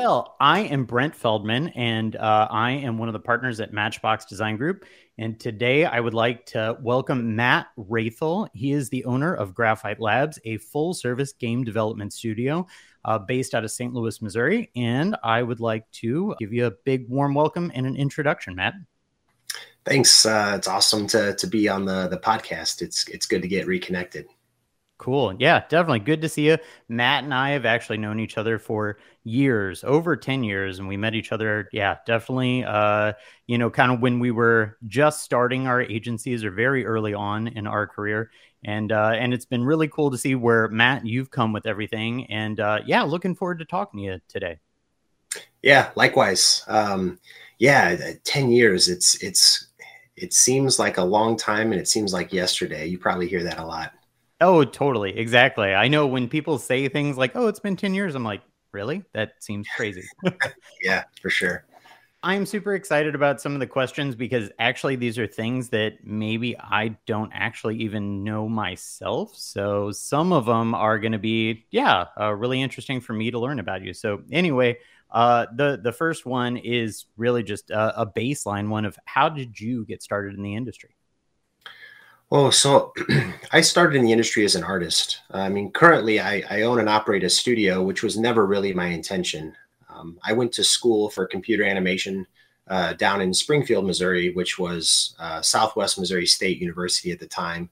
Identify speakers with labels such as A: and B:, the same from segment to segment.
A: Well, I am Brent Feldman, and uh, I am one of the partners at Matchbox Design Group. And today I would like to welcome Matt Raithel. He is the owner of Graphite Labs, a full service game development studio uh, based out of St. Louis, Missouri. And I would like to give you a big warm welcome and an introduction, Matt.
B: Thanks. Uh, it's awesome to, to be on the, the podcast. It's, it's good to get reconnected.
A: Cool. Yeah, definitely. Good to see you. Matt and I have actually known each other for years, over 10 years, and we met each other. Yeah, definitely. Uh, you know, kind of when we were just starting our agencies or very early on in our career. And uh, and it's been really cool to see where Matt you've come with everything. And uh, yeah, looking forward to talking to you today.
B: Yeah, likewise. Um, yeah, 10 years. It's it's it seems like a long time and it seems like yesterday. You probably hear that a lot.
A: Oh, totally. Exactly. I know when people say things like, oh, it's been 10 years, I'm like, really? That seems crazy.
B: yeah, for sure.
A: I'm super excited about some of the questions because actually these are things that maybe I don't actually even know myself. So some of them are going to be, yeah, uh, really interesting for me to learn about you. So anyway, uh, the the first one is really just a, a baseline one of how did you get started in the industry?
B: Oh, so I started in the industry as an artist. I mean, currently I, I own and operate a studio, which was never really my intention. Um, I went to school for computer animation uh, down in Springfield, Missouri, which was uh, Southwest Missouri State University at the time.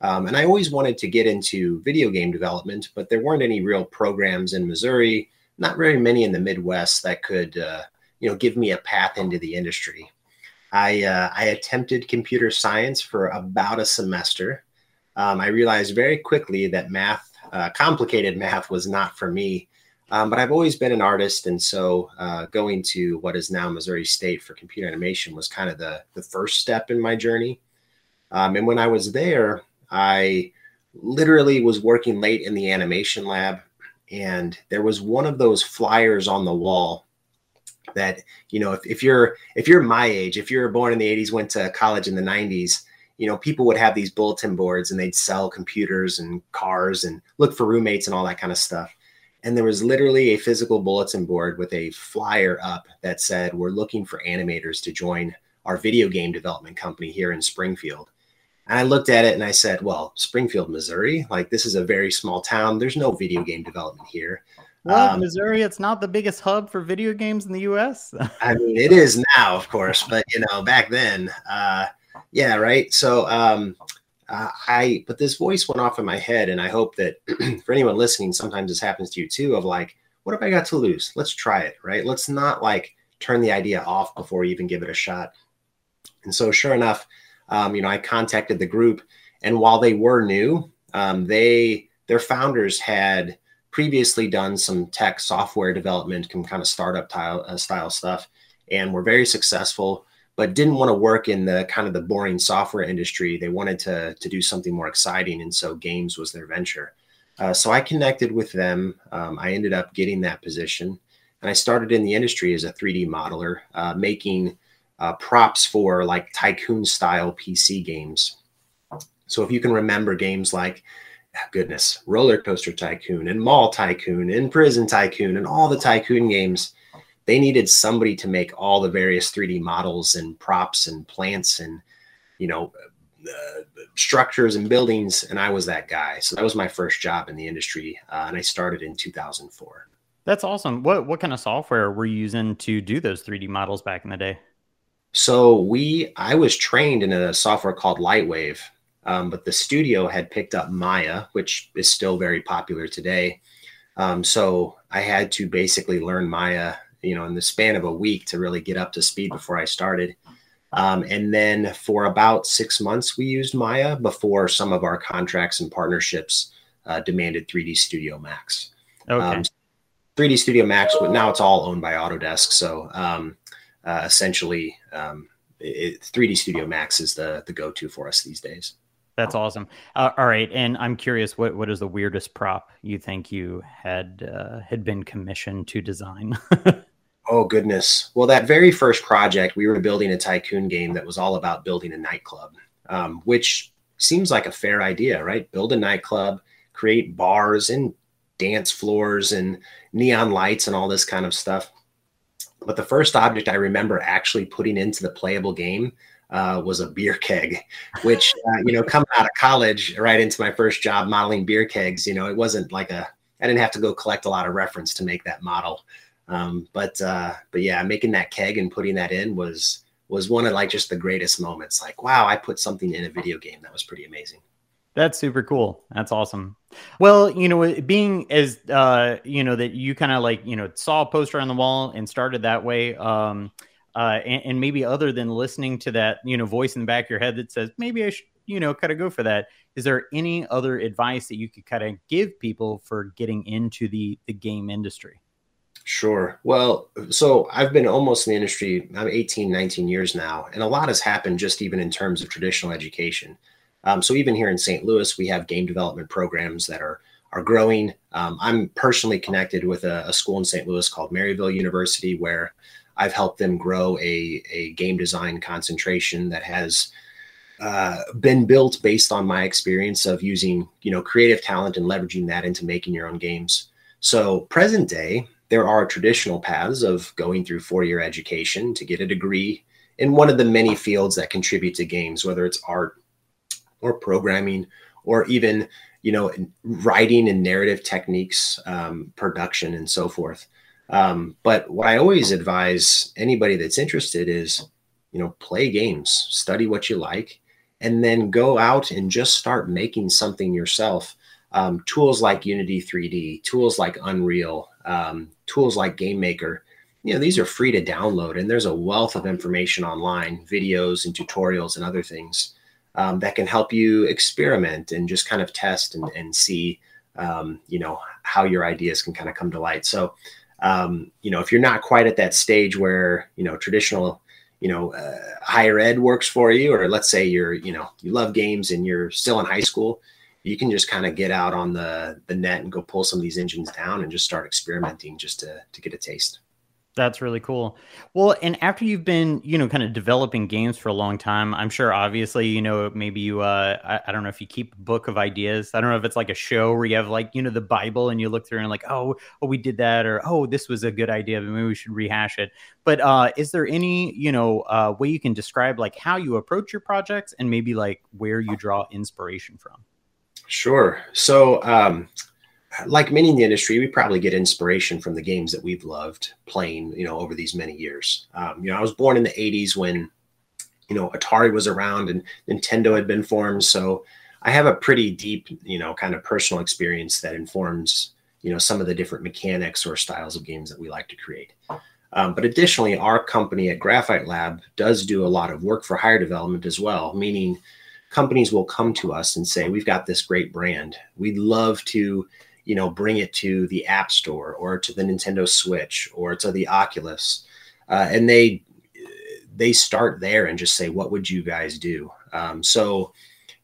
B: Um, and I always wanted to get into video game development, but there weren't any real programs in Missouri, not very many in the Midwest that could, uh, you know, give me a path into the industry. I uh, I attempted computer science for about a semester. Um, I realized very quickly that math, uh, complicated math, was not for me. Um, but I've always been an artist, and so uh, going to what is now Missouri State for computer animation was kind of the the first step in my journey. Um, and when I was there, I literally was working late in the animation lab, and there was one of those flyers on the wall that you know if, if you're if you're my age if you're born in the 80s went to college in the 90s you know people would have these bulletin boards and they'd sell computers and cars and look for roommates and all that kind of stuff. And there was literally a physical bulletin board with a flyer up that said we're looking for animators to join our video game development company here in springfield. And i looked at it and i said well springfield missouri? Like this is a very small town. There's no video game development here
A: well, um, Missouri, it's not the biggest hub for video games in the U.S.
B: I mean, it is now, of course, but you know, back then, uh, yeah, right. So, um, uh, I, but this voice went off in my head, and I hope that for anyone listening, sometimes this happens to you too. Of like, what have I got to lose? Let's try it, right? Let's not like turn the idea off before you even give it a shot. And so, sure enough, um, you know, I contacted the group, and while they were new, um, they their founders had previously done some tech software development, kind of startup style, uh, style stuff, and were very successful, but didn't want to work in the kind of the boring software industry. They wanted to, to do something more exciting. And so games was their venture. Uh, so I connected with them. Um, I ended up getting that position. And I started in the industry as a 3D modeler, uh, making uh, props for like tycoon style PC games. So if you can remember games like goodness, Roller Coaster Tycoon and Mall Tycoon and Prison Tycoon and all the Tycoon games, they needed somebody to make all the various 3D models and props and plants and, you know, uh, structures and buildings. And I was that guy. So that was my first job in the industry. Uh, and I started in 2004.
A: That's awesome. What, what kind of software were you using to do those 3D models back in the day?
B: So we, I was trained in a software called Lightwave um, but the studio had picked up Maya, which is still very popular today. Um, so I had to basically learn Maya, you know, in the span of a week to really get up to speed before I started. Um, and then for about six months, we used Maya before some of our contracts and partnerships uh, demanded 3D Studio Max. Okay. 3D um, Studio Max, but now it's all owned by Autodesk. So um, uh, essentially, um, it, 3D Studio Max is the the go to for us these days.
A: That's awesome. Uh, all right, and I'm curious, what what is the weirdest prop you think you had uh, had been commissioned to design?
B: oh goodness! Well, that very first project, we were building a tycoon game that was all about building a nightclub, um, which seems like a fair idea, right? Build a nightclub, create bars, and dance floors and neon lights and all this kind of stuff. But the first object I remember actually putting into the playable game uh, was a beer keg, which, uh, you know, coming out of college, right into my first job modeling beer kegs, you know, it wasn't like a, I didn't have to go collect a lot of reference to make that model. Um, but, uh, but yeah, making that keg and putting that in was, was one of like just the greatest moments. Like, wow, I put something in a video game. That was pretty amazing.
A: That's super cool. That's awesome. Well, you know, being as uh, you know that you kind of like you know saw a poster on the wall and started that way. Um, uh, and, and, maybe other than listening to that, you know, voice in the back of your head that says maybe I should, you know, kind of go for that. Is there any other advice that you could kind of give people for getting into the the game industry?
B: Sure. Well, so I've been almost in the industry, I'm 18, 19 years now, and a lot has happened just even in terms of traditional education. Um, so even here in St. Louis, we have game development programs that are are growing. Um, I'm personally connected with a, a, school in St. Louis called Maryville University, where I've helped them grow a, a game design concentration that has uh, been built based on my experience of using you know creative talent and leveraging that into making your own games. So present day, there are traditional paths of going through four year education to get a degree in one of the many fields that contribute to games, whether it's art, or programming or even you know writing and narrative techniques um, production and so forth um, but what i always advise anybody that's interested is you know play games study what you like and then go out and just start making something yourself um, tools like unity 3d tools like unreal um, tools like game maker you know these are free to download and there's a wealth of information online videos and tutorials and other things um, that can help you experiment and just kind of test and, and see, um, you know, how your ideas can kind of come to light. So, um, you know, if you're not quite at that stage where, you know, traditional, you know, uh, higher ed works for you, or let's say you're, you know, you love games and you're still in high school, you can just kind of get out on the, the net and go pull some of these engines down and just start experimenting just to, to get a taste.
A: That's really cool. Well, and after you've been, you know, kind of developing games for a long time, I'm sure obviously, you know, maybe you, uh, I, I, don't know if you keep a book of ideas. I don't know if it's like a show where you have like, you know, the Bible and you look through and like, oh, oh, we did that, or oh, this was a good idea, maybe we should rehash it. But uh, is there any, you know, uh, way you can describe like how you approach your projects and maybe like where you draw inspiration from?
B: Sure. So, um, like many in the industry, we probably get inspiration from the games that we've loved playing, you know, over these many years. Um, you know, I was born in the 80s when, you know, Atari was around and Nintendo had been formed. So I have a pretty deep, you know, kind of personal experience that informs, you know, some of the different mechanics or styles of games that we like to create. Um, but additionally, our company at Graphite Lab does do a lot of work for hire development as well, meaning companies will come to us and say, We've got this great brand. We'd love to you know bring it to the app store or to the nintendo switch or to the oculus uh, and they they start there and just say what would you guys do? Um, so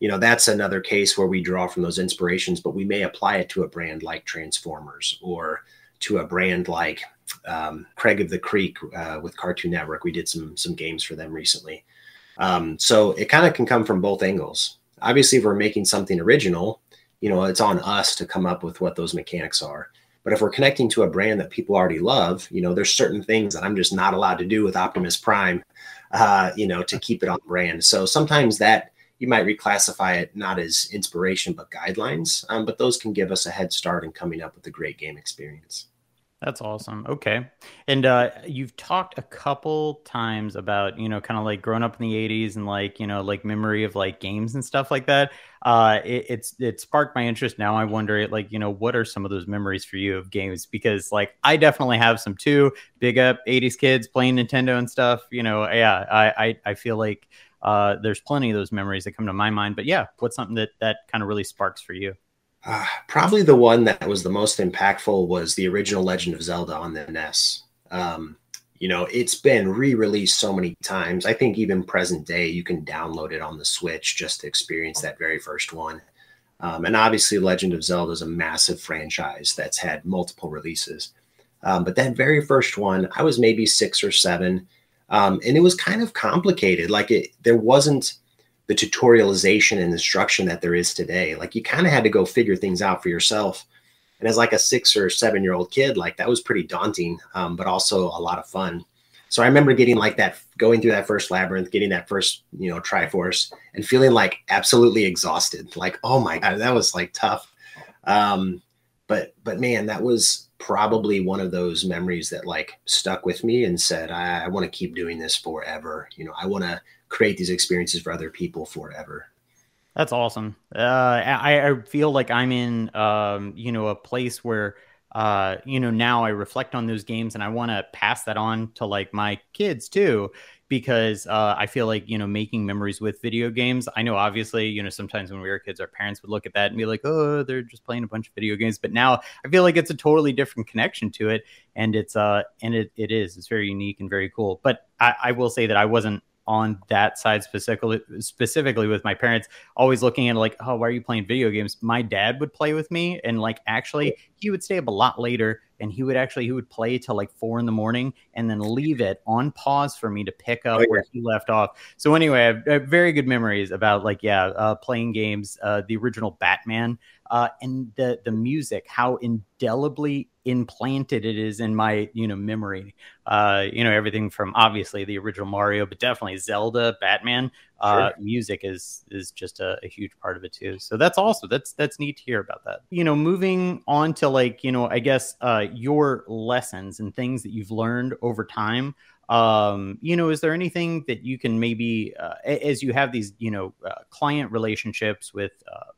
B: you know that's another case where we draw from those inspirations but we may apply it to a brand like transformers or to a brand like um, craig of the creek uh, with cartoon network. We did some some games for them recently. Um, so it kind of can come from both angles. Obviously if we're making something original you know, it's on us to come up with what those mechanics are. But if we're connecting to a brand that people already love, you know, there's certain things that I'm just not allowed to do with Optimus Prime, uh, you know, to keep it on brand. So sometimes that you might reclassify it not as inspiration but guidelines, um, but those can give us a head start in coming up with a great game experience.
A: That's awesome. Okay. And uh, you've talked a couple times about, you know, kind of like growing up in the 80s and like, you know, like memory of like games and stuff like that. Uh, it, it's it sparked my interest. Now I wonder, like, you know, what are some of those memories for you of games? Because like I definitely have some too. Big up 80s kids playing Nintendo and stuff. You know, yeah, I I, I feel like uh, there's plenty of those memories that come to my mind. But yeah, what's something that that kind of really sparks for you?
B: Uh, probably the one that was the most impactful was the original Legend of Zelda on the NES. Um, you know, it's been re-released so many times. I think even present day, you can download it on the Switch just to experience that very first one. Um, and obviously, Legend of Zelda is a massive franchise that's had multiple releases. Um, but that very first one, I was maybe six or seven, um, and it was kind of complicated. Like it, there wasn't the tutorialization and instruction that there is today. Like you kind of had to go figure things out for yourself. And as like a six or seven year old kid, like that was pretty daunting, um, but also a lot of fun. So I remember getting like that, going through that first labyrinth, getting that first, you know, Triforce and feeling like absolutely exhausted. Like, oh my God, that was like tough. Um, but, but man, that was probably one of those memories that like stuck with me and said, I, I want to keep doing this forever. You know, I want to create these experiences for other people forever.
A: That's awesome. Uh, I, I feel like I'm in, um, you know, a place where, uh, you know, now I reflect on those games and I want to pass that on to like my kids too, because uh, I feel like, you know, making memories with video games. I know obviously, you know, sometimes when we were kids, our parents would look at that and be like, oh, they're just playing a bunch of video games. But now I feel like it's a totally different connection to it. And it's, uh, and it, it is, it's very unique and very cool. But I, I will say that I wasn't on that side specifically specifically with my parents always looking at like oh why are you playing video games? My dad would play with me and like actually he would stay up a lot later and he would actually he would play till like four in the morning and then leave it on pause for me to pick up oh, yeah. where he left off. So anyway I have, I have, very good memories about like yeah uh, playing games uh, the original batman uh, and the the music, how indelibly implanted it is in my you know memory. Uh, you know everything from obviously the original Mario, but definitely Zelda, Batman. Uh, sure. Music is is just a, a, huge part of it too. So that's also that's that's neat to hear about that. You know, moving on to like you know I guess uh, your lessons and things that you've learned over time um you know is there anything that you can maybe uh, as you have these you know uh, client relationships with uh,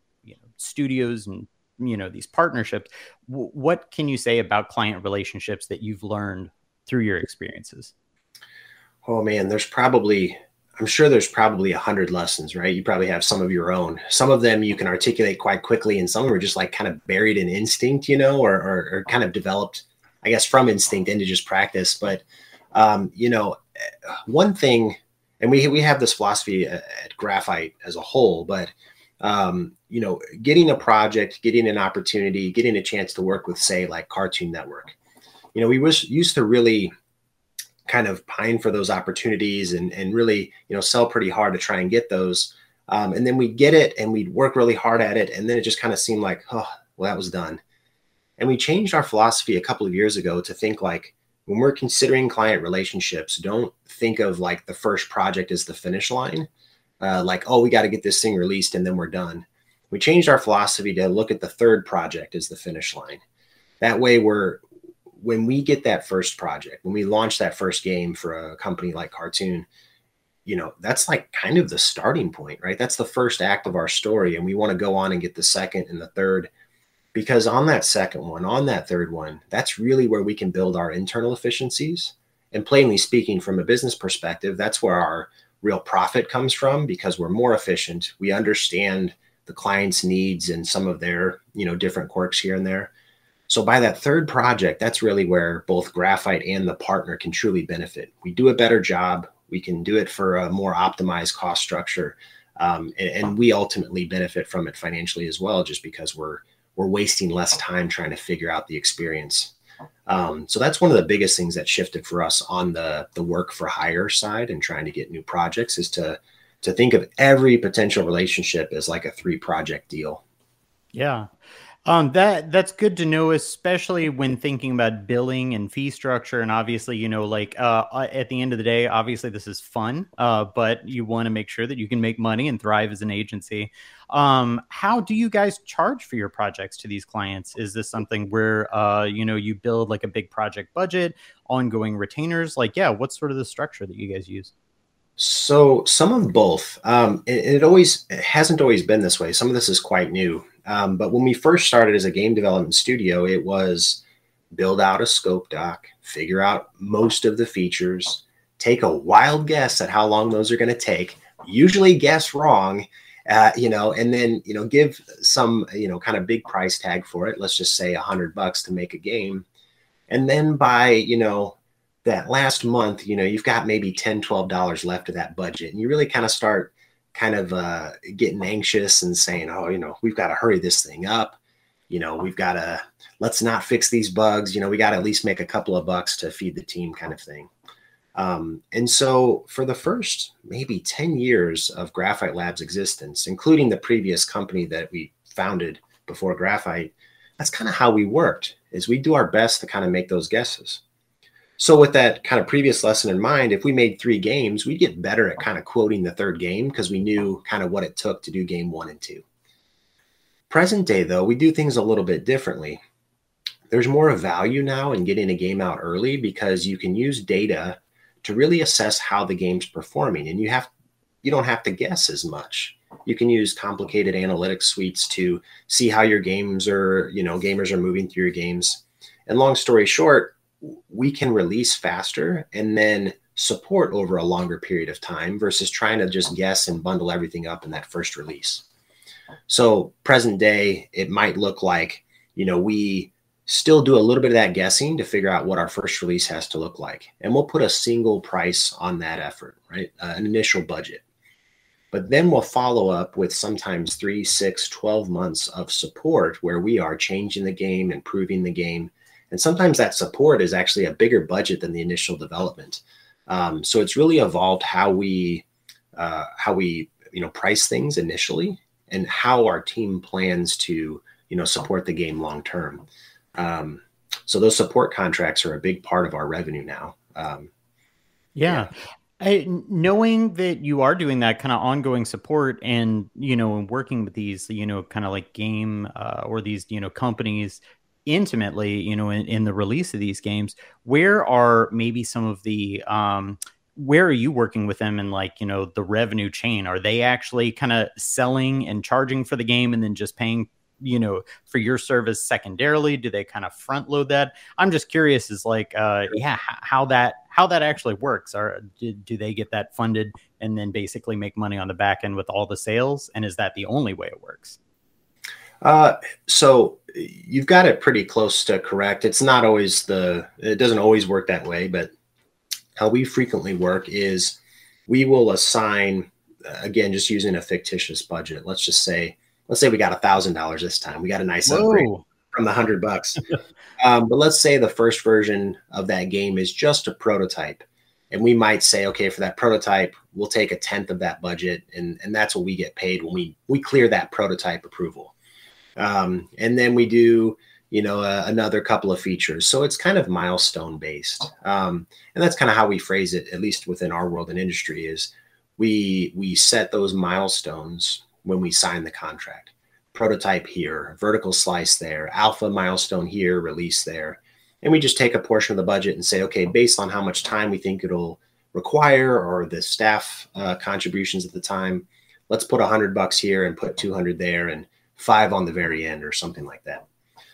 A: studios and you know these partnerships w- what can you say about client relationships that you've learned through your experiences?
B: Oh man there's probably i'm sure there's probably a hundred lessons right? You probably have some of your own. Some of them you can articulate quite quickly and some are just like kind of buried in instinct you know or, or, or kind of developed i guess from instinct into just practice. But um, you know one thing and we we have this philosophy at, at graphite as a whole but um, you know, getting a project, getting an opportunity, getting a chance to work with, say, like Cartoon Network. You know, we was used to really kind of pine for those opportunities and and really, you know, sell pretty hard to try and get those. Um, and then we'd get it and we'd work really hard at it. And then it just kind of seemed like, oh, well, that was done. And we changed our philosophy a couple of years ago to think like when we're considering client relationships, don't think of like the first project as the finish line uh, like, oh, we got to get this thing released and then we're done. We changed our philosophy to look at the third project as the finish line. That way, we're when we get that first project, when we launch that first game for a company like Cartoon, you know, that's like kind of the starting point, right? That's the first act of our story. And we want to go on and get the second and the third because on that second one, on that third one, that's really where we can build our internal efficiencies. And plainly speaking, from a business perspective, that's where our real profit comes from because we're more efficient. We understand the client's needs and some of their, you know, different quirks here and there. So by that third project, that's really where both Graphite and the partner can truly benefit. We do a better job. We can do it for a more optimized cost structure, um, and, and we ultimately benefit from it financially as well, just because we're we're wasting less time trying to figure out the experience. Um, so that's one of the biggest things that shifted for us on the the work for hire side and trying to get new projects is to to think of every potential relationship as like a three project deal.
A: Yeah. Um, that that's good to know, especially when thinking about billing and fee structure. And obviously, you know, like uh, at the end of the day, obviously this is fun, uh, but you want to make sure that you can make money and thrive as an agency. Um, how do you guys charge for your projects to these clients? Is this something where uh, you know you build like a big project budget, ongoing retainers? Like, yeah, what's sort of the structure that you guys use?
B: So some of both. Um, it, it always it hasn't always been this way. Some of this is quite new. Um, but when we first started as a game development studio, it was build out a scope doc, figure out most of the features, take a wild guess at how long those are going to take, usually guess wrong, uh, you know, and then, you know, give some, you know, kind of big price tag for it. Let's just say a hundred bucks to make a game. And then by, you know, that last month, you know, you've got maybe 10, $12 left of that budget and you really kind of start kind of uh, getting anxious and saying, oh, you know, we've got to hurry this thing up. You know, we've got to, let's not fix these bugs. You know, we got to at least make a couple of bucks to feed the team kind of thing. Um, and so for the first maybe 10 years of Graphite Lab's existence, including the previous company that we founded before Graphite, that's kind of how we worked is we do our best to kind of make those guesses. So with that kind of previous lesson in mind, if we made three games, we'd get better at kind of quoting the third game because we knew kind of what it took to do game one and two. Present day, though, we do things a little bit differently. There's more value now in getting a game out early because you can use data to really assess how the game's performing, and you have you don't have to guess as much. You can use complicated analytics suites to see how your games are, you know, gamers are moving through your games. And long story short, we can release faster and then support over a longer period of time versus trying to just guess and bundle everything up in that first release. So present day, it might look like, you know, we still do a little bit of that guessing to figure out what our first release has to look like. And we'll put a single price on that effort, right? Uh, an initial budget. But then we'll follow up with sometimes three, six, 12 months of support where we are changing the game, improving the game. And sometimes that support is actually a bigger budget than the initial development. Um, so it's really evolved how we uh, how we you know price things initially and how our team plans to you know support the game long term. Um, so those support contracts are a big part of our revenue now. Um,
A: yeah. yeah. I, knowing that you are doing that kind of ongoing support and you know and working with these you know kind of like game uh, or these you know companies intimately you know in, in, the release of these games where are maybe some of the um, where are you working with them in like you know the revenue chain? Are they actually kind of selling and charging for the game and then just paying you know for your service secondarily? Do they kind of front load that? I'm just curious is like uh yeah how that how that actually works. Or do, do they get that funded and then basically make money on the back end with all the sales? And is that the only way it works
B: uh so you've got it pretty close to correct. It's not always the it doesn't always work that way but how we frequently work is we will assign again just using a fictitious budget. Let's just say let's say we got a thousand dollars this time. We got a nice Whoa. upgrade from the hundred bucks. Um, but let's say the first version of that game is just a prototype and we might say okay for that prototype we'll take a tenth of that budget and and that's what we get paid when we we clear that prototype approval um, and then we do you know, uh, another couple of features. So it's kind of milestone based. Um, and that's kind of how we phrase it, at least within our world and industry is we, we set those milestones when we sign the contract prototype here, vertical slice there, alpha milestone here, release there. And we just take a portion of the budget and say, okay, based on how much time we think it'll require or the staff uh, contributions at the time, let's put a hundred bucks here and put 200 there and five on the very end or something like that.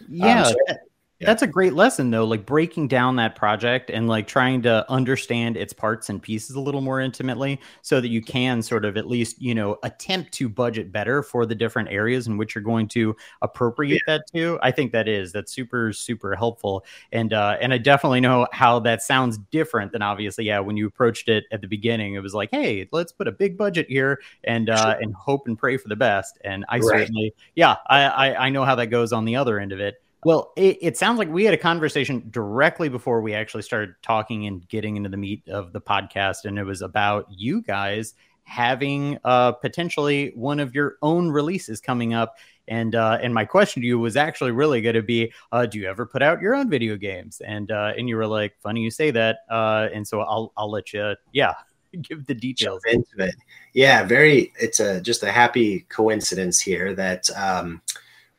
A: Yeah, um, so, yeah. That's a great lesson though, like breaking down that project and like trying to understand its parts and pieces a little more intimately so that you can sort of at least, you know, attempt to budget better for the different areas in which you're going to appropriate yeah. that to. I think that is that's super super helpful. And uh and I definitely know how that sounds different than obviously yeah, when you approached it at the beginning it was like, "Hey, let's put a big budget here and uh and hope and pray for the best." And I right. certainly yeah, I, I I know how that goes on the other end of it. Well, it, it, sounds like we had a conversation directly before we actually started talking and getting into the meat of the podcast, and it was about you guys having uh, potentially one of your own releases coming up. And uh, and my question to you was actually really going to be, uh, do you ever put out your own video games? And uh, and you were like, funny you say that. Uh, and so I'll I'll let you, yeah, give the details
B: into it. Yeah, very. It's a just a happy coincidence here that. Um,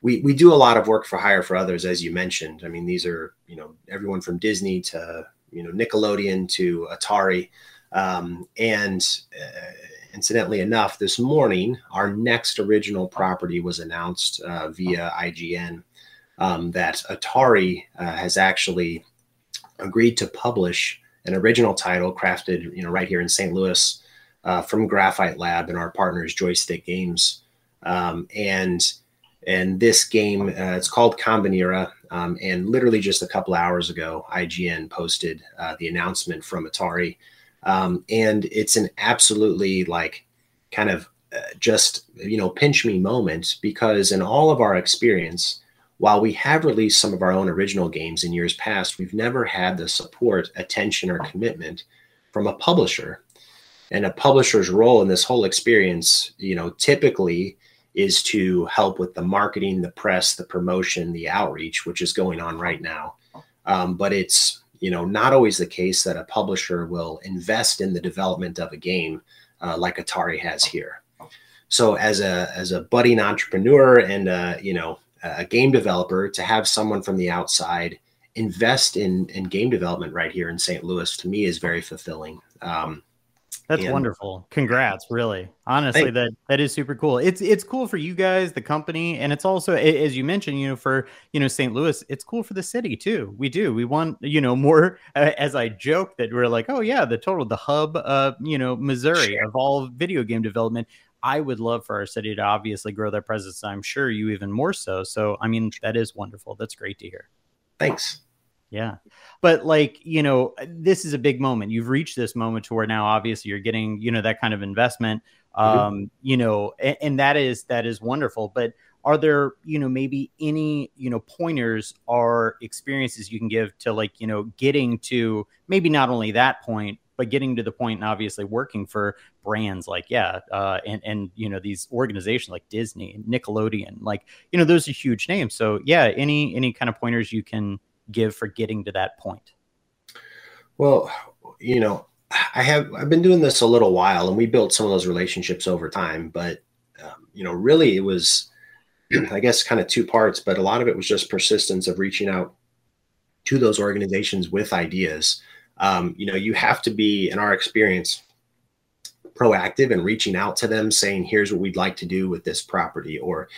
B: we we do a lot of work for hire for others, as you mentioned. I mean, these are you know everyone from Disney to you know Nickelodeon to Atari, um, and uh, incidentally enough, this morning our next original property was announced uh, via IGN um, that Atari uh, has actually agreed to publish an original title crafted you know right here in St. Louis uh, from Graphite Lab and our partners Joystick Games, um, and and this game, uh, it's called Kombinera. Um, and literally just a couple hours ago, IGN posted uh, the announcement from Atari. Um, and it's an absolutely like kind of uh, just, you know, pinch me moment because in all of our experience, while we have released some of our own original games in years past, we've never had the support, attention, or commitment from a publisher. And a publisher's role in this whole experience, you know, typically is to help with the marketing, the press, the promotion, the outreach, which is going on right now. Um, but it's you know not always the case that a publisher will invest in the development of a game uh, like Atari has here. So as a as a budding entrepreneur and a, you know a game developer to have someone from the outside invest in in game development right here in St. Louis to me is very fulfilling. Um,
A: that's and, wonderful. Congrats, really. Honestly, that that is super cool. It's it's cool for you guys, the company, and it's also as you mentioned, you know, for you know St. Louis, it's cool for the city too. We do. We want you know more. Uh, as I joke that we're like, oh yeah, the total, the hub, uh, you know, Missouri sure. of all video game development. I would love for our city to obviously grow their presence. I'm sure you even more so. So, I mean, that is wonderful. That's great to hear.
B: Thanks.
A: Yeah. But like, you know, this is a big moment. You've reached this moment to where now obviously you're getting, you know, that kind of investment. Mm-hmm. Um, you know, and, and that is that is wonderful. But are there, you know, maybe any, you know, pointers or experiences you can give to like, you know, getting to maybe not only that point, but getting to the point and obviously working for brands like yeah uh, and and you know these organizations like disney and nickelodeon like you know those are huge names so yeah any any kind of pointers you can give for getting to that point?
B: Well, you know, I have I've been doing this a little while, and we built some of those relationships over time. But um, you know, really, it was I guess kind of two parts, but a lot of it was just persistence of reaching out to those organizations with ideas. Um, you know, you have to be, in our experience, proactive and reaching out to them, saying, "Here's what we'd like to do with this property," or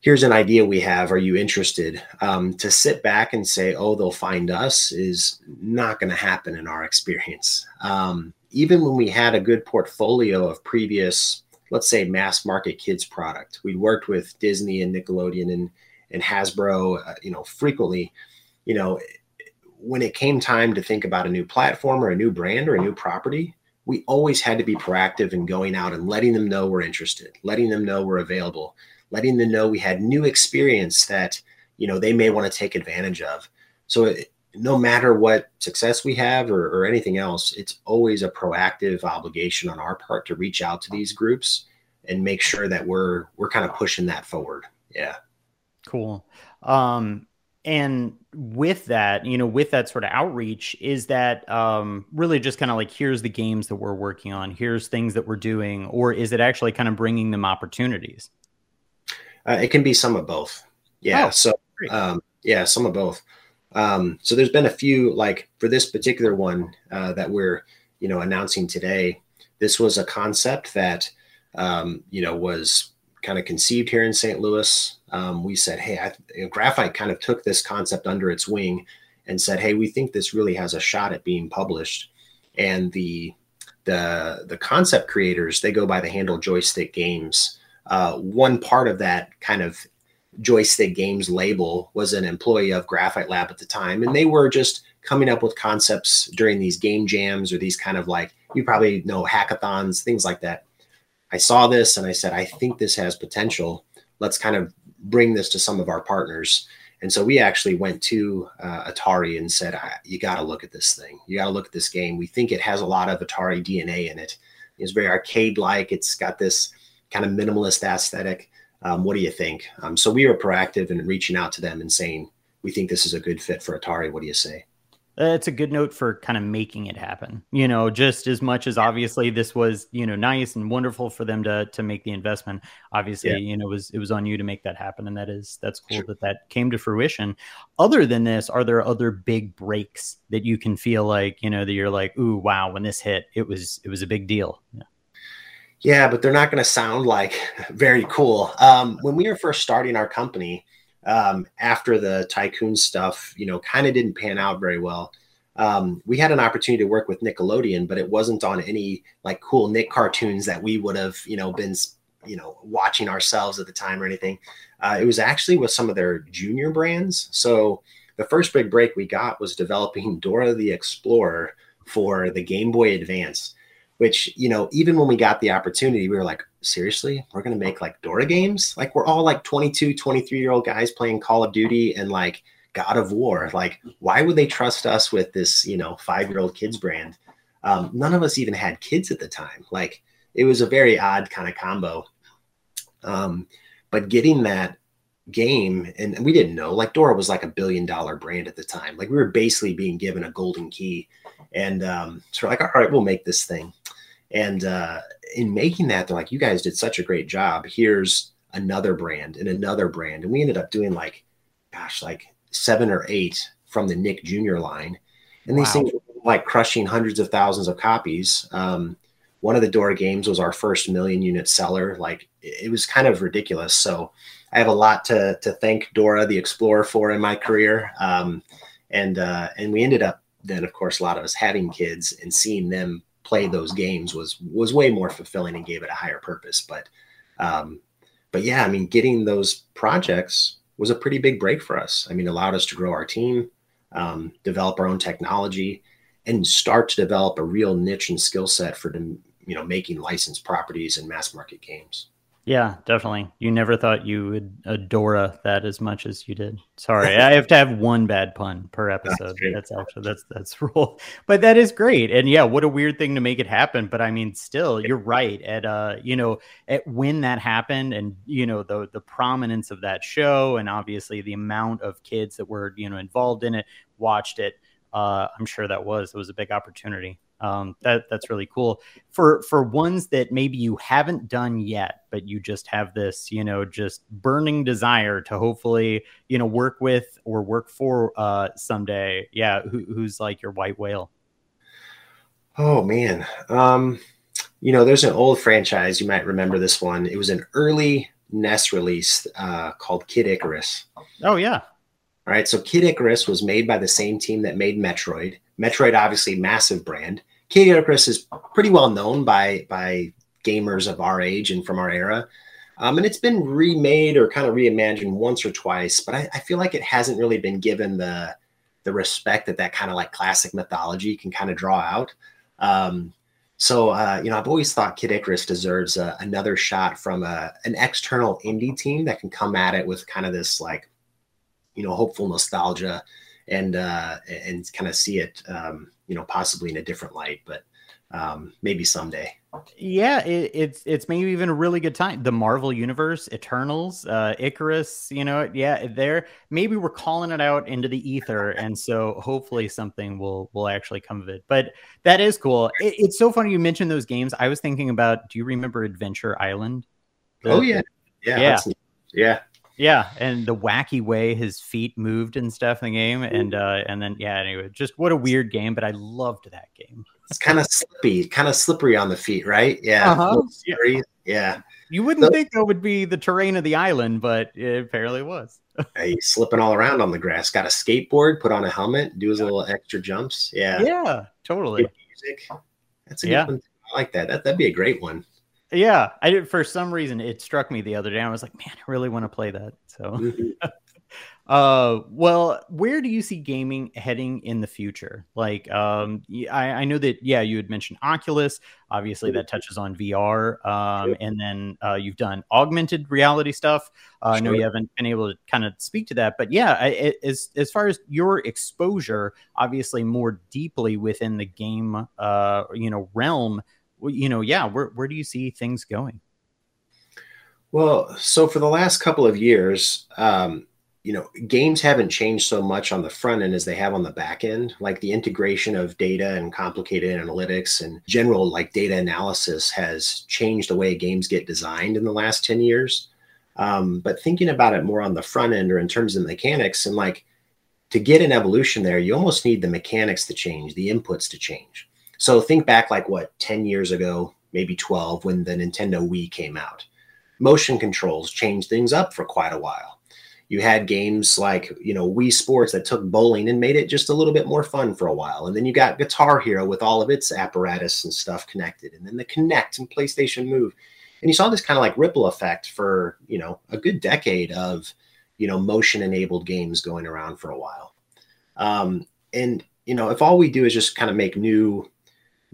B: here's an idea we have. Are you interested? Um, to sit back and say oh they'll find us is not going to happen in our experience. Um, even when we had a good portfolio of previous let's say mass market kids product we worked with disney and nickelodeon and, and hasbro uh, you know frequently. You know when it came time to think about a new platform or a new brand or a new property we always had to be proactive in going out and letting them know we're interested letting them know we're available letting them know we had new experience that you know they may want to take advantage of. So it, no matter what success we have or, or anything else, it's always a proactive obligation on our part to reach out to these groups and make sure that we're we're kind of pushing that forward. Yeah.
A: Cool. Um, and with that, you know, with that sort of outreach, is that um, really just kind of like here's the games that we're working on, here's things that we're doing, or is it actually kind of bringing them opportunities?
B: Uh, it can be some of both. Yeah. Oh, so, um, yeah, some of both. Um, so there's been a few like for this particular one uh, that we're you know announcing today. This was a concept that um, you know was kind of conceived here in St. Louis. Um, we said, hey, I, you know, Graphite kind of took this concept under its wing and said, hey, we think this really has a shot at being published. And the the the concept creators they go by the handle Joystick Games uh, one part of that kind of joystick games label was an employee of graphite lab at the time and they were just coming up with concepts during these game jams or these kind of like you probably know hackathons things like that. I saw this and i said i think this has potential. Let's kind of bring this to some of our partners. And so we actually went to uh, atari and said you got to look at this thing. You got to look at this game. We think it has a lot of atari dna in it. It's very arcade like it's got this kind of minimalist aesthetic. Um, what do you think? Um, so we were proactive in reaching out to them and saying, we think this is a good fit for Atari. What do you say?
A: It's a good note for kind of making it happen. You know, just as much as obviously this was, you know, nice and wonderful for them to to make the investment. Obviously, yeah. you know, it was it was on you to make that happen, and that is that's cool sure. that that came to fruition. Other than this, are there other big breaks that you can feel like you know that you're like, ooh, wow, when this hit, it was it was a big deal. Yeah
B: yeah, but they're not going to sound like very cool. Um, when we were first starting our company, um, after the tycoon stuff, you know, kind of didn't pan out very well. Um, we had an opportunity to work with Nickelodeon, but it wasn't on any like cool Nick cartoons that we would have, you know, been, you know, watching ourselves at the time or anything. Uh, it was actually with some of their junior brands. So the first big break we got was developing Dora the Explorer for the Game Boy Advance which you know even when we got the opportunity we were like seriously we're going to make like dora games like we're all like 22 23 year old guys playing call of duty and like god of war like why would they trust us with this you know five year old kids brand um, none of us even had kids at the time like it was a very odd kind of combo Um, but getting that game, and we didn't know, like Dora was like a billion dollar brand at the time. Like we were basically being given a golden key. And um, so we're like, all right, we'll make this thing. And uh, in making that, they're like, you guys did such a great job. Here's another brand and another brand. And we ended up doing like, gosh, like seven or eight from the Nick Jr. line. And these wow. things were like crushing hundreds of thousands of copies. Um, one of the Dora games was our first million unit seller. Like it was kind of ridiculous. So I have a lot to to thank Dora the Explorer for in my career. Um, and uh, and we ended up then, of course, a lot of us having kids and seeing them play those games was was way more fulfilling and gave it a higher purpose. But um, but yeah, I mean, getting those projects was a pretty big break for us. I mean, allowed us to grow our team, um, develop our own technology, and start to develop a real niche and skill set for you know making licensed properties and mass market games.
A: Yeah, definitely. You never thought you would adora that as much as you did. Sorry, I have to have one bad pun per episode. That's, that's actually that's that's rule. But that is great. And yeah, what a weird thing to make it happen. But I mean, still, you're right. At uh, you know, at when that happened, and you know the the prominence of that show, and obviously the amount of kids that were you know involved in it, watched it. Uh, I'm sure that was it was a big opportunity um, that that's really cool. For for ones that maybe you haven't done yet but you just have this you know just burning desire to hopefully you know work with or work for uh someday yeah who, who's like your white whale.
B: Oh man. Um you know there's an old franchise you might remember this one. It was an early nes release uh called kid icarus.
A: Oh yeah.
B: All right? So kid icarus was made by the same team that made metroid. Metroid, obviously, massive brand. Kid Icarus is pretty well known by by gamers of our age and from our era. Um, and it's been remade or kind of reimagined once or twice, but I, I, feel like it hasn't really been given the the respect that that kind of like classic mythology can kind of draw out. Um, so uh, you know, I've always thought Kid Icarus deserves uh, another shot from a, uh, an external indie team that can come at it with kind of this like, you know, hopeful nostalgia and uh, and kind of see it, um, you know, possibly in a different light, but um, maybe someday.
A: Yeah, it, it's it's maybe even a really good time. The Marvel Universe, Eternals, uh, Icarus, you know, yeah, there maybe we're calling it out into the ether, and so hopefully something will will actually come of it. But that is cool. It, it's so funny you mentioned those games. I was thinking about. Do you remember Adventure Island?
B: The, oh yeah,
A: yeah, yeah.
B: yeah.
A: Yeah, and the wacky way his feet moved and stuff in the game, and uh, and then yeah, anyway, just what a weird game, but I loved that game.
B: It's kind of slippy, kind of slippery on the feet, right? Yeah, uh-huh. yeah. yeah.
A: You wouldn't so, think that would be the terrain of the island, but it apparently was.
B: He's slipping all around on the grass. Got a skateboard, put on a helmet, do his little extra jumps. Yeah,
A: yeah, totally. Good music.
B: That's a yeah. good one. I like that. that. That'd be a great one.
A: Yeah, I did. For some reason, it struck me the other day. I was like, man, I really want to play that. So, mm-hmm. uh, well, where do you see gaming heading in the future? Like, um, I, I know that yeah, you had mentioned Oculus. Obviously, that touches on VR. Um, and then uh, you've done augmented reality stuff. Uh, I know you haven't been able to kind of speak to that, but yeah, I, as as far as your exposure, obviously more deeply within the game, uh, you know, realm you know, yeah, where where do you see things going?
B: Well, so for the last couple of years, um, you know, games haven't changed so much on the front end as they have on the back end. Like the integration of data and complicated analytics and general like data analysis has changed the way games get designed in the last 10 years. Um, but thinking about it more on the front end or in terms of mechanics and like to get an evolution there, you almost need the mechanics to change, the inputs to change. So think back like what 10 years ago, maybe 12 when the Nintendo Wii came out. Motion controls changed things up for quite a while. You had games like, you know, Wii Sports that took bowling and made it just a little bit more fun for a while. And then you got Guitar Hero with all of its apparatus and stuff connected. And then the Kinect and PlayStation Move. And you saw this kind of like ripple effect for, you know, a good decade of, you know, motion enabled games going around for a while. Um, and, you know, if all we do is just kind of make new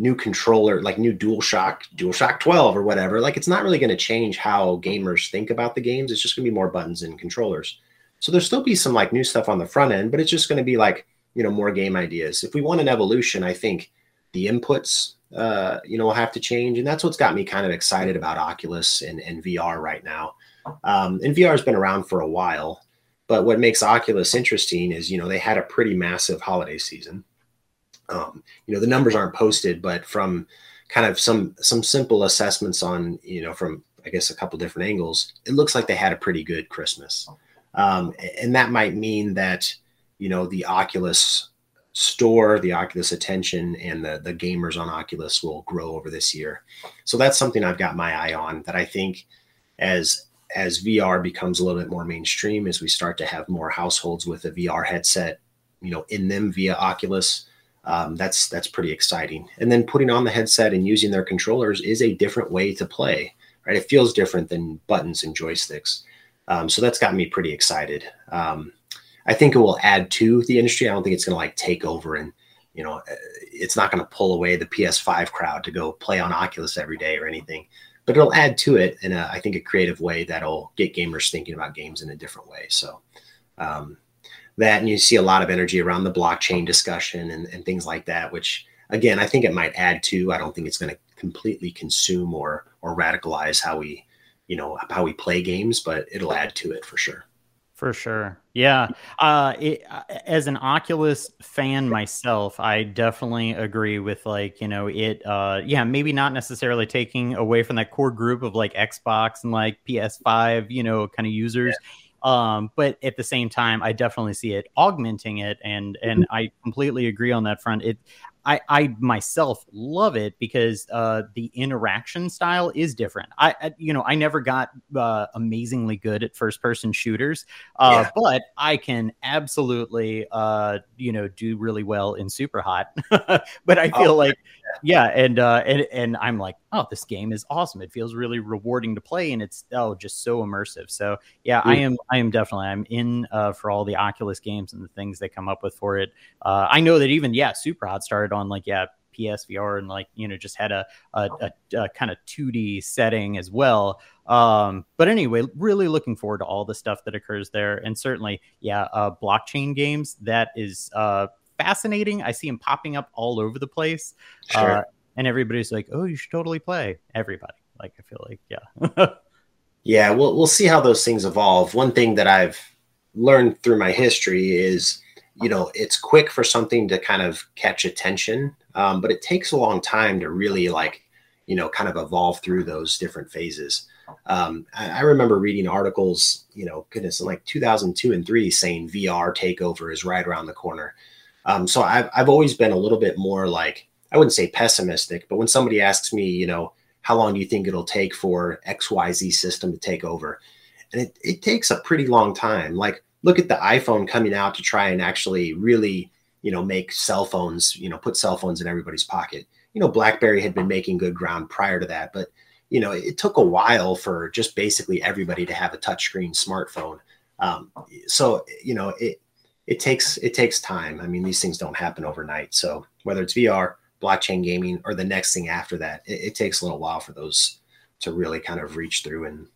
B: new controller, like new DualShock, DualShock 12 or whatever, like it's not really going to change how gamers think about the games. It's just going to be more buttons and controllers. So there'll still be some like new stuff on the front end, but it's just going to be like, you know, more game ideas. If we want an evolution, I think the inputs uh, you know, will have to change, and that's what's got me kind of excited about Oculus and, and VR right now. Um, and VR has been around for a while, but what makes Oculus interesting is, you know, they had a pretty massive holiday season. Um, you know, the numbers aren't posted, but from kind of some some simple assessments on, you know, from I guess a couple different angles, it looks like they had a pretty good Christmas. Um, and that might mean that, you know, the Oculus store, the Oculus attention, and the, the gamers on Oculus will grow over this year. So that's something I've got my eye on that I think as as VR becomes a little bit more mainstream, as we start to have more households with a VR headset, you know, in them via Oculus, um, that's that's pretty exciting. And then putting on the headset and using their controllers is a different way to play, right? It feels different than buttons and joysticks. Um, so that's got me pretty excited. Um, I think it will add to the industry. I don't think it's going to like take over and you know, it's not going to pull away the PS5 crowd to go play on Oculus every day or anything but it'll add to it in a, I think a creative way that'll get gamers thinking about games in a different way. So um, that, and you see a lot of energy around the blockchain discussion and, and things like that, which again, I think it might add to, I don't think it's going to completely consume or, or radicalize how we, you know, how we play games, but it'll add to it for sure.
A: For sure. Yeah. Uh, it, uh, as an Oculus fan myself, I definitely agree with like, you know, it, uh, yeah, maybe not necessarily taking away from that core group of like Xbox and like PS5, you know, kind of users. Yeah. Um, but at the same time, I definitely see it augmenting it. And, and mm-hmm. I completely agree on that front. It, I, I myself love it because uh, the interaction style is different. I, I you know I never got uh, amazingly good at first person shooters, uh, yeah. but I can absolutely uh, you know do really well in Superhot. but I feel oh, like yeah, and uh, and and I'm like oh this game is awesome. It feels really rewarding to play, and it's oh just so immersive. So yeah, mm. I am I am definitely I'm in uh, for all the Oculus games and the things they come up with for it. I know that even yeah, Superhot started on like yeah PSVR and like you know just had a a, a, a kind of 2D setting as well. Um, but anyway, really looking forward to all the stuff that occurs there, and certainly yeah, uh, blockchain games that is uh, fascinating. I see him popping up all over the place, sure. uh, and everybody's like, "Oh, you should totally play." Everybody, like, I feel like yeah.
B: yeah, we'll we'll see how those things evolve. One thing that I've learned through my history is you know it's quick for something to kind of catch attention um, but it takes a long time to really like you know kind of evolve through those different phases um, I, I, remember reading articles you know goodness in like 2002 and 3 saying vr takeover is right around the corner um, so I've, I've always been a little bit more like i wouldn't say pessimistic but when somebody asks me you know how long do you think it'll take for xyz system to take over and it, it takes a pretty long time like look at the iPhone coming out to try and actually really, you know, make cell phones, you know, put cell phones in everybody's pocket. You know, BlackBerry had been making good ground prior to that, but you know, it took a while for just basically everybody to have a touchscreen smartphone. Um, so you know, it it takes it takes time. I mean, these things don't happen overnight. So whether it's VR, blockchain gaming, or the next thing after that, it, it takes a little while for those to really kind of reach through and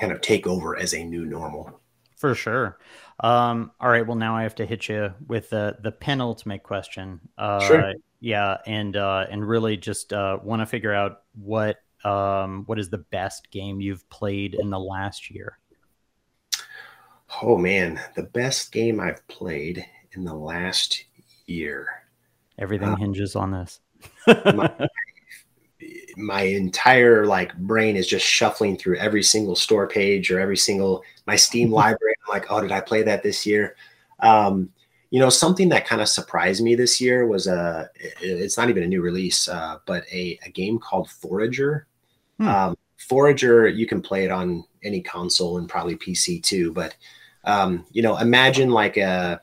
B: kind of take over as a new normal.
A: For sure. Um, all right. Well, now I have to hit you with the the penultimate question. Uh, sure. Yeah, and uh, and really just uh, want to figure out what um, what is the best game you've played in the last year.
B: Oh man, the best game I've played in the last year.
A: Everything uh, hinges on this.
B: my, my entire like brain is just shuffling through every single store page or every single my Steam library. I'm like, oh, did I play that this year? Um, you know, something that kind of surprised me this year was a. It's not even a new release, uh, but a, a game called Forager. Hmm. Um, Forager, you can play it on any console and probably PC too. But um, you know, imagine like a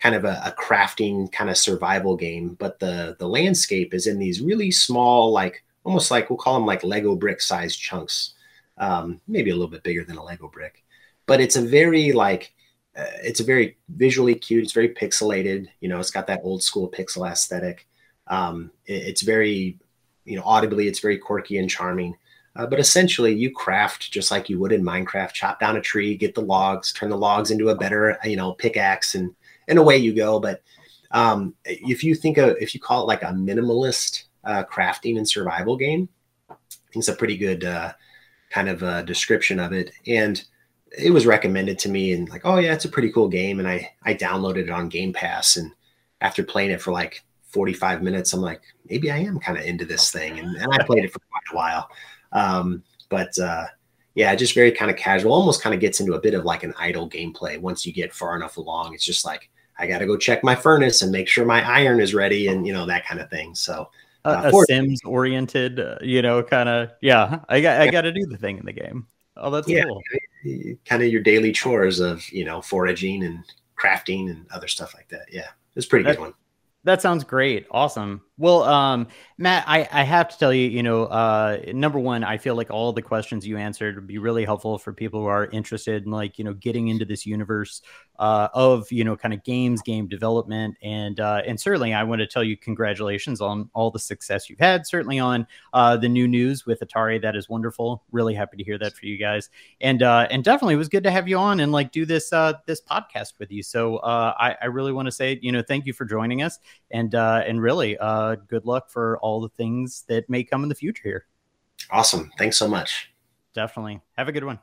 B: kind of a, a crafting kind of survival game, but the the landscape is in these really small, like almost like we'll call them like Lego brick sized chunks, um, maybe a little bit bigger than a Lego brick. But it's a very like uh, it's a very visually cute. It's very pixelated. You know, it's got that old school pixel aesthetic. Um, it, it's very, you know, audibly, it's very quirky and charming. Uh, but essentially, you craft just like you would in Minecraft. Chop down a tree, get the logs, turn the logs into a better, you know, pickaxe, and and away you go. But um, if you think of if you call it like a minimalist uh, crafting and survival game. I think it's a pretty good uh, kind of uh, description of it. And it was recommended to me and like, oh yeah, it's a pretty cool game. And I I downloaded it on Game Pass. And after playing it for like 45 minutes, I'm like, maybe I am kind of into this thing. And, and I played it for quite a while. Um, but uh, yeah, just very kind of casual, almost kind of gets into a bit of like an idle gameplay. Once you get far enough along, it's just like, I got to go check my furnace and make sure my iron is ready and, you know, that kind of thing. So,
A: uh, a Sims oriented, uh, you know, kind of, yeah, I got, I got to do the thing in the game. Oh, that's yeah, cool.
B: Kind of your daily chores of, you know, foraging and crafting and other stuff like that. Yeah, it's pretty that, good one.
A: That sounds great. Awesome. Well, um, Matt, I, I have to tell you, you know, uh, number one, I feel like all the questions you answered would be really helpful for people who are interested in like, you know, getting into this universe uh, of, you know, kind of games, game development. And, uh, and certainly I want to tell you congratulations on all the success you've had, certainly on uh, the new news with Atari. That is wonderful. Really happy to hear that for you guys. And, uh, and definitely it was good to have you on and like do this, uh, this podcast with you. So uh, I, I really want to say, you know, thank you for joining us and, uh, and really, uh, uh, good luck for all the things that may come in the future here.
B: Awesome. Thanks so much.
A: Definitely. Have a good one.